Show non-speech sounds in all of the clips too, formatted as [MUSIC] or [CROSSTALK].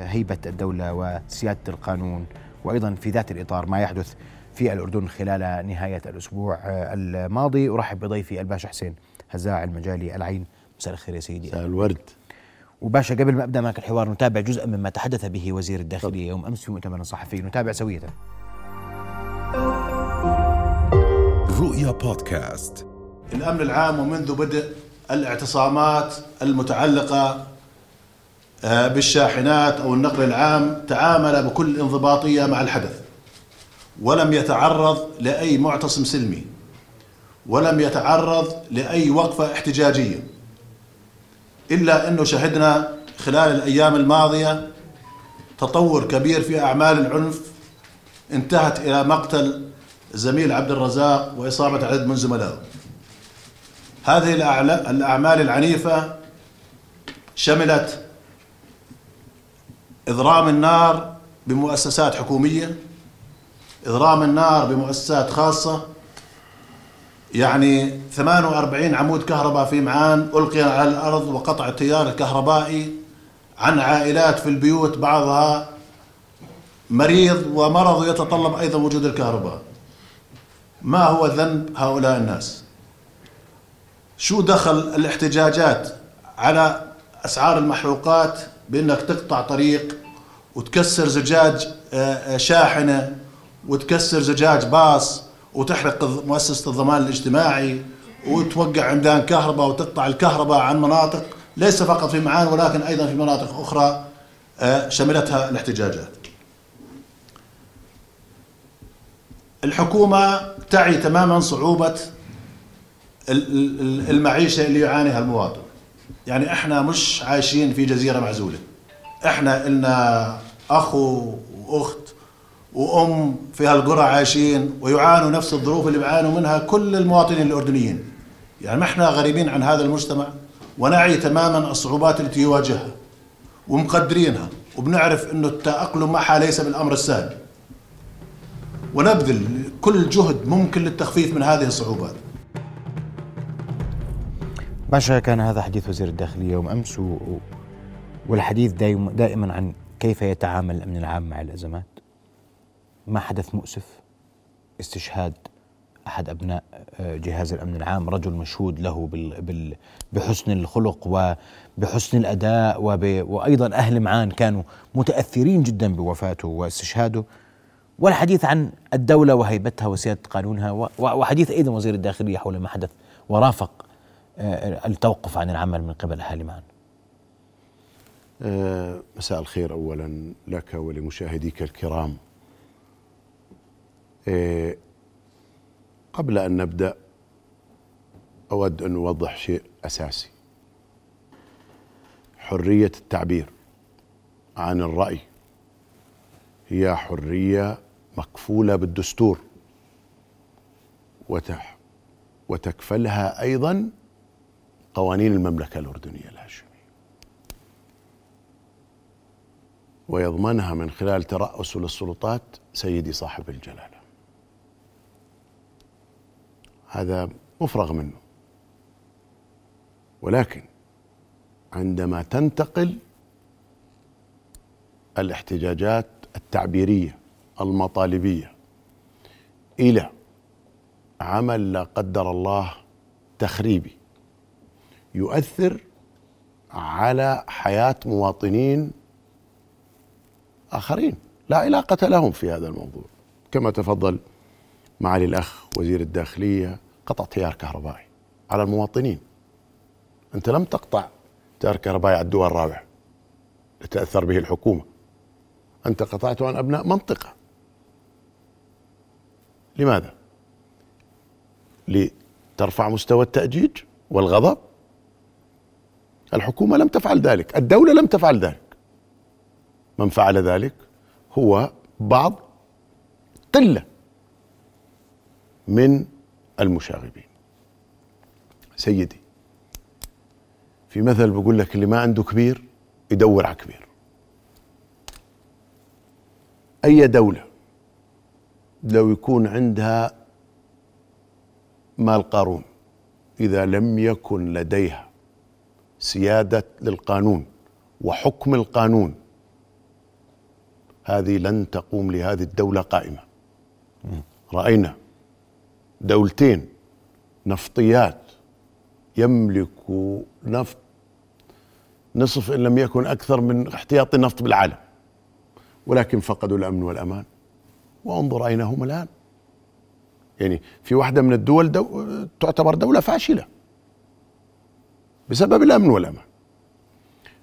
هيبة الدولة وسيادة القانون وأيضا في ذات الإطار ما يحدث في الأردن خلال نهاية الأسبوع الماضي. أرحب بضيفي الباشا حسين هزاع المجالي العين. مساء الخير يا سيدي. مساء الورد. وباشا قبل ما أبدأ معك الحوار نتابع جزءا مما تحدث به وزير الداخلية يوم أمس في مؤتمر صحفي. نتابع سوية. رؤيا بودكاست. الأمن العام ومنذ بدء الاعتصامات المتعلقة بالشاحنات أو النقل العام تعامل بكل انضباطية مع الحدث ولم يتعرض لأي معتصم سلمي ولم يتعرض لأي وقفة احتجاجية إلا إنه شهدنا خلال الأيام الماضية تطور كبير في أعمال العنف انتهت إلى مقتل الزميل عبد الرزاق وإصابة عدد من زملائه. هذه الأعمال العنيفة شملت إضرام النار بمؤسسات حكومية إضرام النار بمؤسسات خاصة. يعني 48 عمود كهرباء في معان ألقي على الأرض وقطع التيار الكهربائي عن عائلات في البيوت بعضها مريض ومرض يتطلب أيضا وجود الكهرباء. ما هو ذنب هؤلاء الناس؟ شو دخل الاحتجاجات على أسعار المحروقات بأنك تقطع طريق وتكسر زجاج آه، آه، شاحنة وتكسر زجاج باص وتحرق مؤسسة الضمان الاجتماعي وتوقع عمدان كهرباء وتقطع الكهرباء عن مناطق ليس فقط في معان ولكن أيضا في مناطق أخرى آه، شملتها الاحتجاجات. الحكومة تعي تماما صعوبة المعيشة اللي يعانيها المواطن. يعني إحنا مش عايشين في جزيرة معزولة. إحنا إلنا أخو وأخت وأم في هالقرى عايشين ويعانوا نفس الظروف اللي بيعانوا منها كل المواطنين الأردنيين. يعني ما إحنا غريبين عن هذا المجتمع ونعي تماما الصعوبات التي يواجهها ومقدرينها وبنعرف إنه التأقلم معها ليس بالأمر السهل. ونبذل كل جهد ممكن للتخفيف من هذه الصعوبات. باشا كان هذا حديث وزير الداخلية يوم أمس و... والحديث دائما عن كيف يتعامل الأمن العام مع الأزمات. ما حدث مؤسف؟ استشهاد أحد أبناء آه، جهاز الأمن العام رجل مشهود له بال بال بحسن الخلق وبحسن الأداء وب وأيضا أهل معان كانوا متأثرين جدا بوفاته واستشهاده. والحديث عن الدولة وهيبتها وسياده قانونها وحديث أيضا وزير الداخلية حول ما حدث ورافق آه، التوقف عن العمل من قبل اهالي معان. آه، مساء الخير اولا لك ولمشاهديك الكرام. إيه، قبل أن نبدأ أود أن أوضح شيء أساسي. حرية التعبير عن الرأي هي حرية مكفولة بالدستور وتكفلها أيضا قوانين المملكة الأردنية الهاشمية. ويضمنها من خلال ترأسه للسلطات سيدي صاحب الجلالة. هذا مفرغ منه. ولكن عندما تنتقل الاحتجاجات التعبيرية المطالبية إلى عمل لا قدر الله تخريبي يؤثر على حياة مواطنين آخرين. لا علاقة لهم في هذا الموضوع. كما تفضل معالي الأخ وزير الداخلية قطع تيار كهربائي على المواطنين. أنت لم تقطع تيار كهربائي على الدول الرابع لتأثر به الحكومة. أنت قطعته عن أبناء منطقة. لماذا؟ لترفع مستوى التأجيج والغضب؟ الحكومة لم تفعل ذلك. الدولة لم تفعل ذلك. من فعل ذلك هو بعض قلة من المشاغبين. سيدي في مثل بقول لك اللي ما عنده كبير يدور على كبير. أي دولة لو يكون عندها مال قارون إذا لم يكن لديها سيادة للقانون وحكم القانون هذه لن تقوم لهذه الدولة قائمة. رأينا دولتين نفطيات يملك نفط نصف إن لم يكن أكثر من احتياطي النفط بالعالم ولكن فقدوا الأمن والأمان. وانظر أين هم الآن. يعني في واحدة من الدول دو تعتبر دولة فاشلة بسبب الأمن والأمان.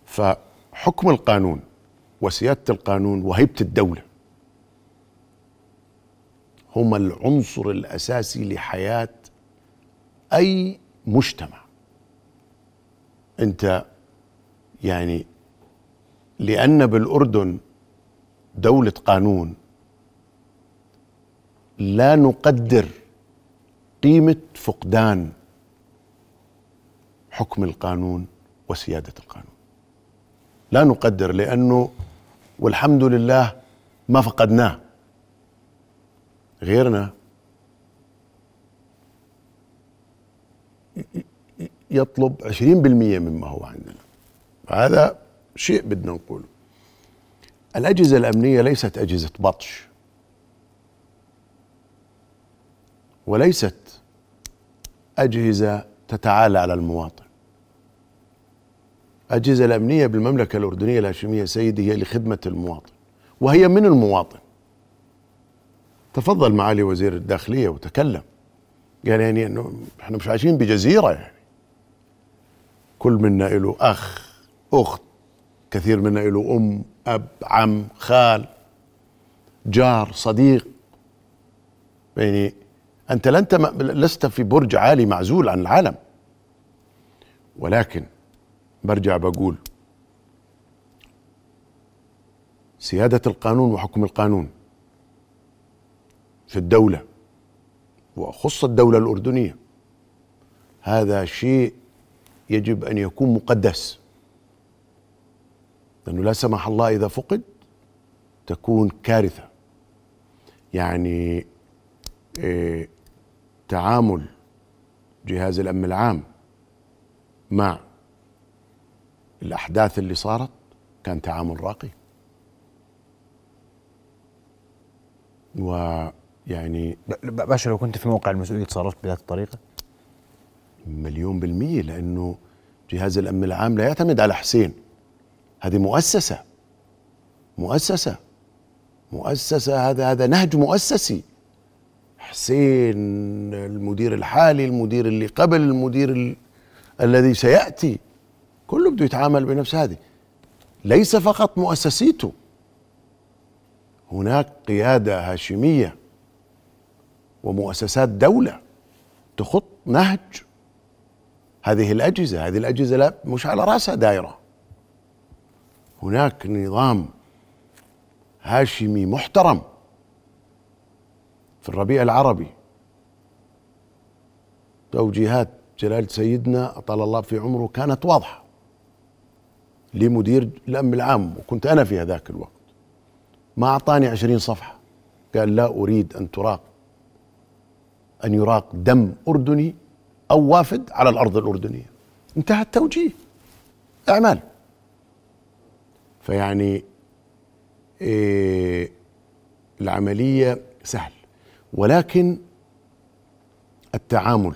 فحكم القانون وسيادة القانون وهيبة الدولة هما العنصر الأساسي لحياة أي مجتمع. أنت يعني لأن بالأردن دولة قانون لا نقدر قيمة فقدان حكم القانون وسيادة القانون. لا نقدر لأنه والحمد لله ما فقدناه. غيرنا. يطلب 20% مما هو عندنا. هذا شيء بدنا نقوله. الأجهزة الأمنية ليست أجهزة بطش. وليست أجهزة تتعالى على المواطن. الأجهزة الأمنية بالمملكة الأردنية الهاشمية سيدي هي لخدمة المواطن وهي من المواطن. تفضل معالي وزير الداخلية وتكلم. قال يعني إنه إحنا مش عايشين بجزيرة يعني. كل منا له أخ أخت كثير منا له أم أب عم خال جار صديق. يعني أنت لنت لست في برج عالي معزول عن العالم. ولكن برجع بقول سيادة القانون وحكم القانون في الدولة وخص الدولة الأردنية هذا شيء يجب أن يكون مقدس لأنه لا سمح الله إذا فقد تكون كارثة يعني إيه تعامل جهاز الأمن العام مع الأحداث اللي صارت كان تعامل راقي. ويعني باشا لو كنت في موقع المسؤولية تصرفت بهذه الطريقة؟ مليون بالمية لأنه جهاز الأمن العام لا يعتمد على حسين. هذه مؤسسة. مؤسسة. مؤسسة هذا هذا نهج مؤسسي. حسين المدير الحالي المدير اللي قبل المدير ال... الذي سيأتي. كله بده يتعامل بنفس هذه. ليس فقط مؤسسيته. هناك قيادة هاشمية ومؤسسات دولة تخط نهج هذه الأجهزة. هذه الأجهزة لا مش على رأسها دائرة. هناك نظام هاشمي محترم في الربيع العربي. توجيهات جلالة سيدنا أطال الله في عمره كانت واضحة. لمدير الأمن العام وكنت أنا في هذاك الوقت. ما أعطاني عشرين صفحة. قال لا أريد أن تراق أن يراق دم أردني أو وافد على الأرض الأردنية. انتهى التوجيه. أعمال. فيعني إيه العملية سهل. ولكن التعامل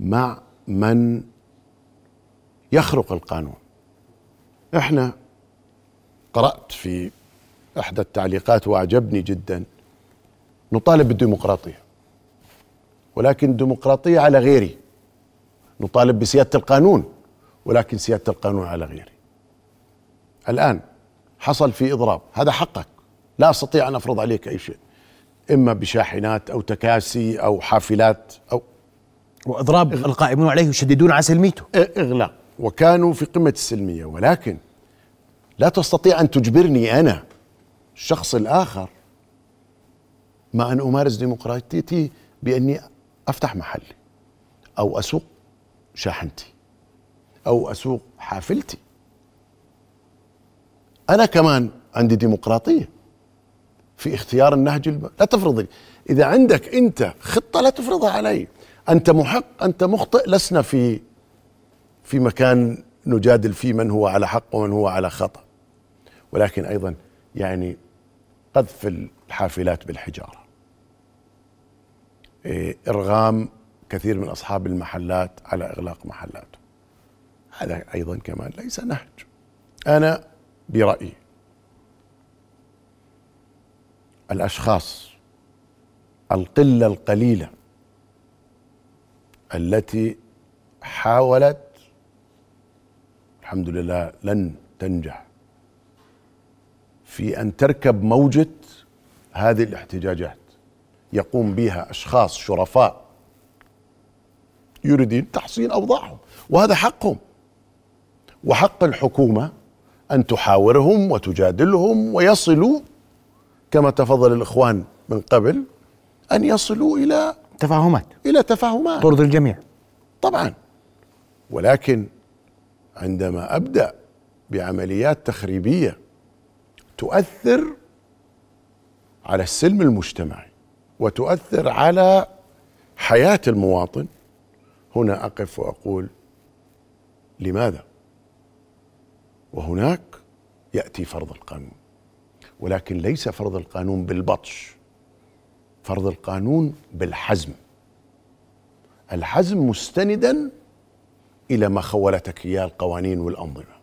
مع من يخرق القانون. إحنا قرأت في احدى التعليقات واعجبني جدا. نطالب بالديمقراطية ولكن الديمقراطية على غيري. نطالب بسيادة القانون ولكن سيادة القانون على غيري. الآن حصل في إضراب هذا حقك. لا أستطيع أن أفرض عليك أي شيء إما بشاحنات أو تكاسي أو حافلات أو وإضراب القائمون عليه يشددون على سلميته إغلاق. وكانوا في قمة السلمية ولكن لا تستطيع أن تجبرني أنا الشخص الآخر مع أن أمارس ديمقراطيتي بأني أفتح محلي أو أسوق شاحنتي أو أسوق حافلتي. أنا كمان عندي ديمقراطية في اختيار النهج الب... لا تفرض لي إذا عندك أنت خطة لا تفرضها علي أنت محق أنت مخطئ لسنا في في مكان نجادل فيه من هو على حق ومن هو على خطأ. ولكن أيضا يعني قذف الحافلات بالحجارة. إيه، إرغام كثير من أصحاب المحلات على إغلاق محلاتهم هذا أيضا كمان ليس نهج. أنا برأيي الأشخاص القلة القليلة التي حاولت الحمد لله لن تنجح. في أن تركب موجة هذه الاحتجاجات يقوم بها أشخاص شرفاء يريدون تحسين أوضاعهم وهذا حقهم. وحق الحكومة أن تحاورهم وتجادلهم ويصلوا كما تفضل الإخوان من قبل أن يصلوا إلى تفاهمات. إلى تفاهمات. ترضي الجميع. طبعا. ولكن عندما أبدأ بعمليات تخريبية تؤثر على السلم المجتمعي وتؤثر على حياة المواطن هنا أقف وأقول لماذا؟ وهناك يأتي فرض القانون ولكن ليس فرض القانون بالبطش فرض القانون بالحزم. الحزم مستندا إلى ما خولتك اياه القوانين والأنظمة.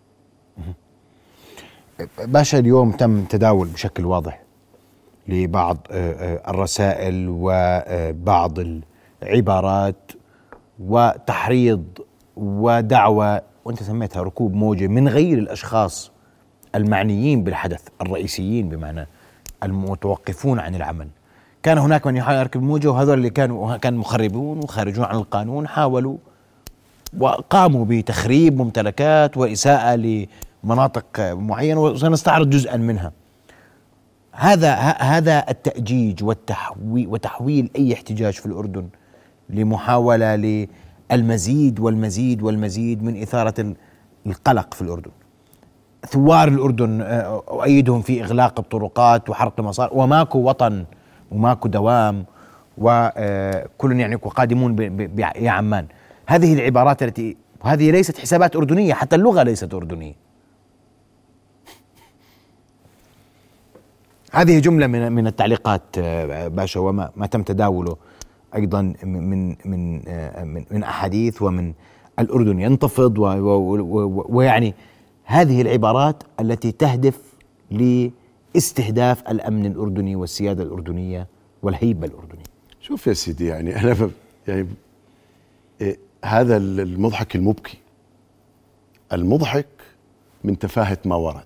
باشا اليوم تم تداول بشكل واضح لبعض آه، آه، الرسائل وبعض العبارات وتحريض ودعوة وأنت سميتها ركوب موجة من غير الأشخاص المعنيين بالحدث الرئيسيين بمعنى المتوقفون عن العمل. كان هناك من يحاول يركب موجة وهذول اللي كانوا كان مخربون وخارجون عن القانون حاولوا وقاموا بتخريب ممتلكات وإساءة لمناطق معينة وسنستعرض جزءا منها. هذا هذا التأجيج والتحويل وتحويل أي احتجاج في الأردن لمحاولة للمزيد والمزيد والمزيد من إثارة القلق في الأردن. ثوار الأردن آه، أؤيدهم في إغلاق الطرقات وحرق المصاري وماكو وطن وماكو دوام وكل يعني قادمون يا عمان هذه العبارات التي هذه ليست حسابات أردنية حتى اللغة ليست أردنية. هذه جملة من من التعليقات آه، باشا وما ما تم تداوله أيضا من من آه، من, من أحاديث ومن الأردن ينتفض ويعني هذه العبارات التي تهدف لاستهداف الأمن الأردني والسيادة الأردنية والهيبة الأردنية. شوف يا سيدي يعني أنا يعني إيه هذا المضحك المبكي. المضحك من تفاهة ما ورد.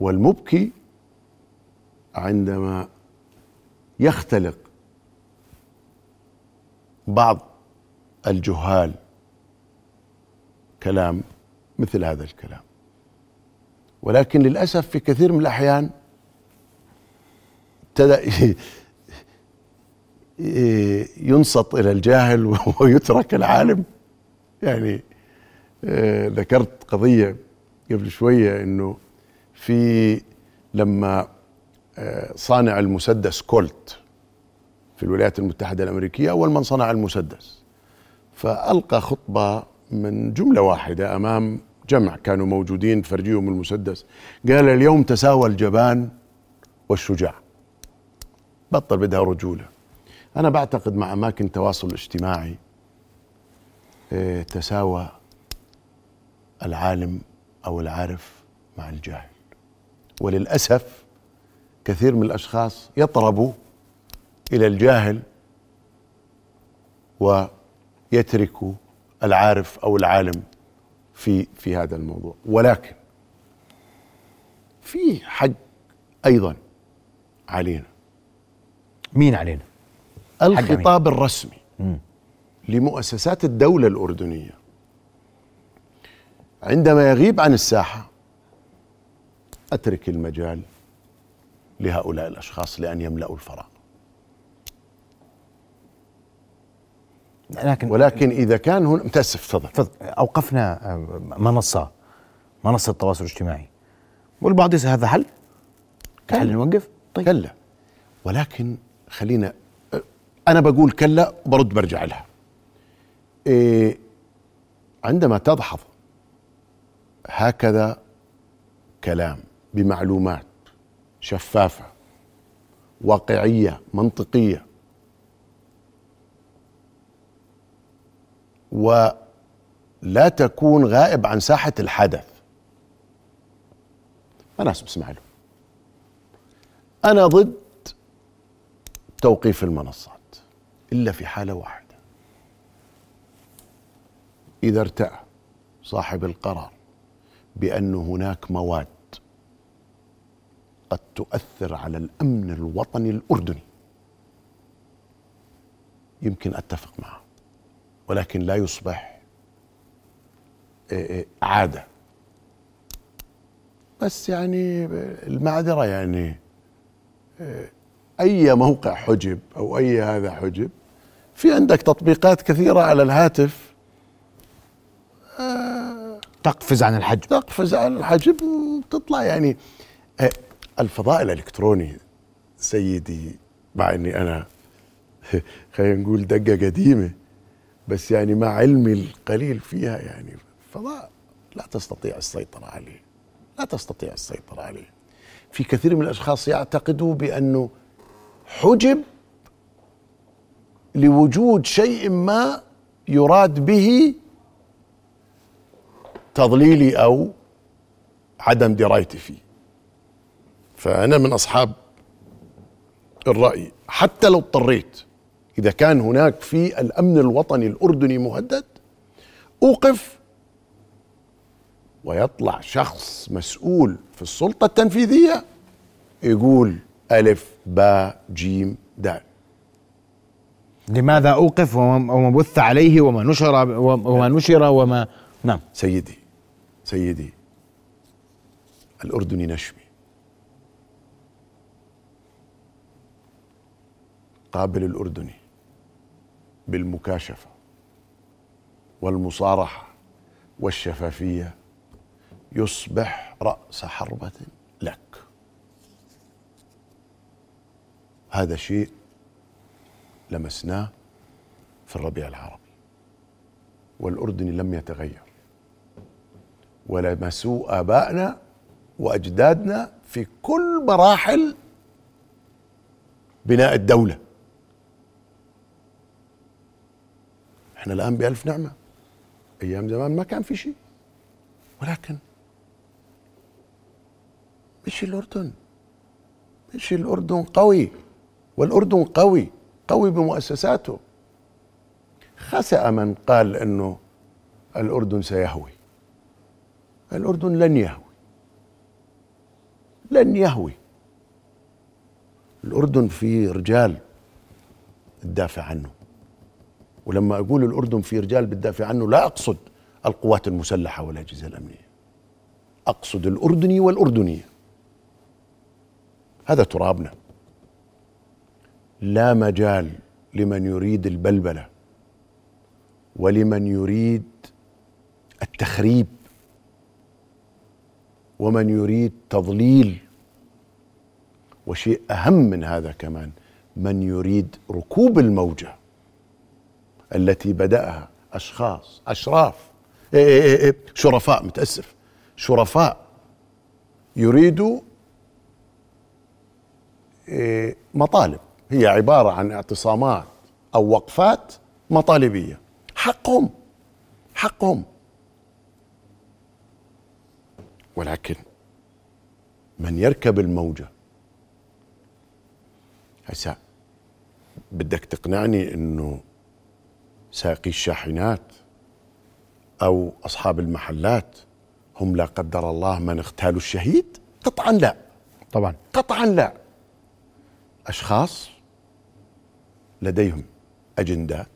والمبكي عندما يختلق بعض الجهال كلام مثل هذا الكلام. ولكن للأسف في كثير من الأحيان [LAUGHS] ينصت إلى الجاهل [LAUGHS] ويترك العالم. يعني آه، ذكرت قضية قبل شوية إنه في لما آه، صانع المسدس كولت في الولايات المتحدة الأمريكية أول من صنع المسدس. فألقى خطبة من جملة واحدة أمام جمع كانوا موجودين فرجيهم المسدس. قال اليوم تساوى الجبان والشجاع. بطل بدها رجولة. أنا بعتقد مع أماكن التواصل الاجتماعي آه، تساوى العالم أو العارف مع الجاهل. وللأسف كثير من الأشخاص يطربوا إلى الجاهل ويتركوا العارف أو العالم في في هذا الموضوع. ولكن في حق أيضا علينا. مين علينا؟ الخطاب الرسمي لمؤسسات الدولة الأردنية. عندما يغيب عن الساحة أترك المجال لهؤلاء الأشخاص لأن يملأوا الفراغ. لكن ولكن إذا كان هنا متأسف تفضل. أوقفنا آه، منصة منصة تواصل اجتماعي والبعض يسأل هذا حل؟ حل نوقف؟ طيب. كلا. ولكن خلينا أنا بقول كلا وبرد برجع لها. إيه عندما تدحض هكذا كلام بمعلومات شفافة واقعية منطقية ولا تكون غائب عن ساحة الحدث. ما ناس بسمع له أنا ضد توقيف المنصات إلا في حالة واحدة. إذا ارتأى صاحب القرار بأن هناك مواد قد تؤثر على الأمن الوطني الأردني يمكن أتفق معه ولكن لا يصبح إيه إيه عادة. بس يعني المعذرة يعني إيه أي موقع حجب أو أي هذا حجب في عندك تطبيقات كثيرة على الهاتف. تقفز عن الحجم. تقفز على الحجب وتطلع يعني. آه، الفضاء الإلكتروني سيدي مع إني أنا [LAUGHS] خلينا نقول دقة قديمة بس يعني مع علمي القليل فيها يعني الفضاء لا تستطيع السيطرة عليه. لا تستطيع السيطرة عليه. في كثير من الأشخاص يعتقدوا بأنه حجب لوجود شيء ما يراد به تضليلي أو عدم درايتي فيه. فأنا من أصحاب الرأي. حتى لو اضطريت إذا كان هناك في الأمن الوطني الأردني مهدد أوقف ويطلع شخص مسؤول في السلطة التنفيذية يقول ألف باء جيم دال. لماذا أوقف وما وما بث عليه وما نشر وما نشر وما نعم. سيدي سيدي الأردني نشمي. قابل الأردني بالمكاشفة والمصارحة والشفافية يصبح رأس حربة لك. هذا شيء لمسناه في الربيع العربي. والأردني لم يتغير. ولمسوا آبائنا وأجدادنا في كل مراحل بناء الدولة. إحنا الآن بألف نعمة. أيام زمان ما كان في شيء. ولكن مش الأردن. مش الأردن قوي. والأردن قوي. قوي بمؤسساته. خسأ من قال أنه الأردن سيهوي. الأردن لن يهوي. لن يهوي. الأردن فيه رجال تدافع عنه. ولما أقول الأردن فيه رجال بتدافع عنه لا أقصد القوات المسلحة والأجهزة الأمنية. أقصد الأردني والأردنية. هذا ترابنا. لا مجال لمن يريد البلبلة ولمن يريد التخريب ومن يريد تضليل وشيء أهم من هذا كمان من يريد ركوب الموجة التي بدأها أشخاص أشراف. إيه إيه إيه إيه شرفاء متأسف. شرفاء يريدوا إيه مطالب. هي عبارة عن اعتصامات أو وقفات مطالبية. حقهم حقهم. ولكن من يركب الموجة. هسا بدك تقنعني إنه ساقي الشاحنات أو أصحاب المحلات هم لا قدر الله من اغتالوا الشهيد؟ قطعا لا. طبعا. قطعا لا. أشخاص لديهم أجندات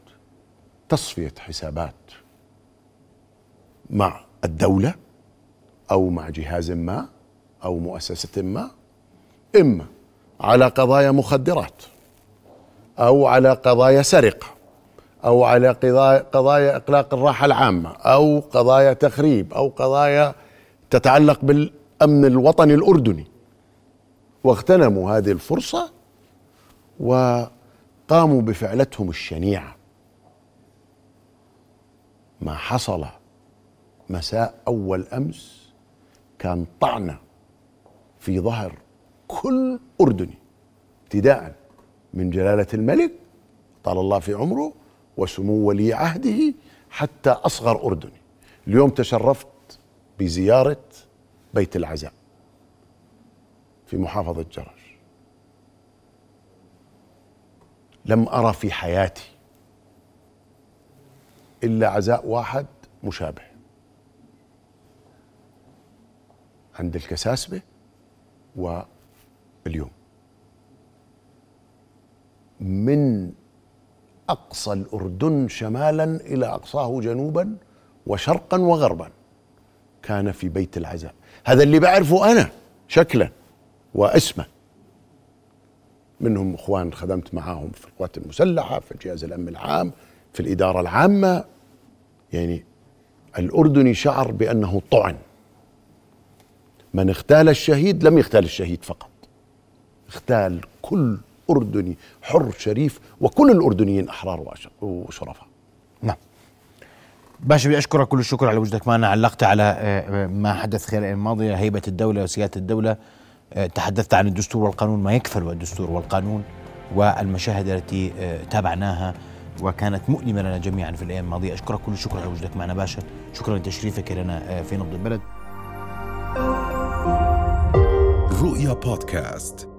تصفية حسابات مع الدولة أو مع جهاز ما أو مؤسسة ما إما على قضايا مخدرات أو على قضايا سرقة أو على قضايا اقلاق الراحة العامة أو قضايا تخريب أو قضايا تتعلق بالأمن الوطني الأردني. واغتنموا هذه الفرصة وقاموا بفعلتهم الشنيعة. ما حصل مساء أول أمس كان طعنه في ظهر كل أردني ابتداء من جلالة الملك طال الله في عمره وسمو ولي عهده حتى أصغر أردني. اليوم تشرفت بزيارة بيت العزاء في محافظة جرش. لم أرى في حياتي إلا عزاء واحد مشابه. عند الكساسبة واليوم. من أقصى الأردن شمالا إلى أقصاه جنوبا وشرقا وغربا كان في بيت العزاء. هذا اللي بعرفه أنا شكلا واسما. منهم إخوان خدمت معاهم في القوات المسلحة في الجهاز الأمن العام في الإدارة العامة. يعني الأردني شعر بأنه طعن. من اغتال الشهيد لم يغتال الشهيد فقط. اغتال كل أردني حر شريف وكل الأردنيين أحرار وشرفاء. نعم. باشا بدي أشكرك كل الشكر على وجودك معنا. علقت على آه، ما حدث خلال الماضيه هيبة الدولة وسيادة الدولة. تحدثت عن الدستور والقانون ما يكفل الدستور والقانون والمشاهد التي آه، تابعناها وكانت مؤلمة لنا جميعا في الأيام الماضية. أشكرك كل الشكر على وجودك معنا باشا. شكرا لتشريفك لنا آه، في نبض البلد. رؤيا بودكاست.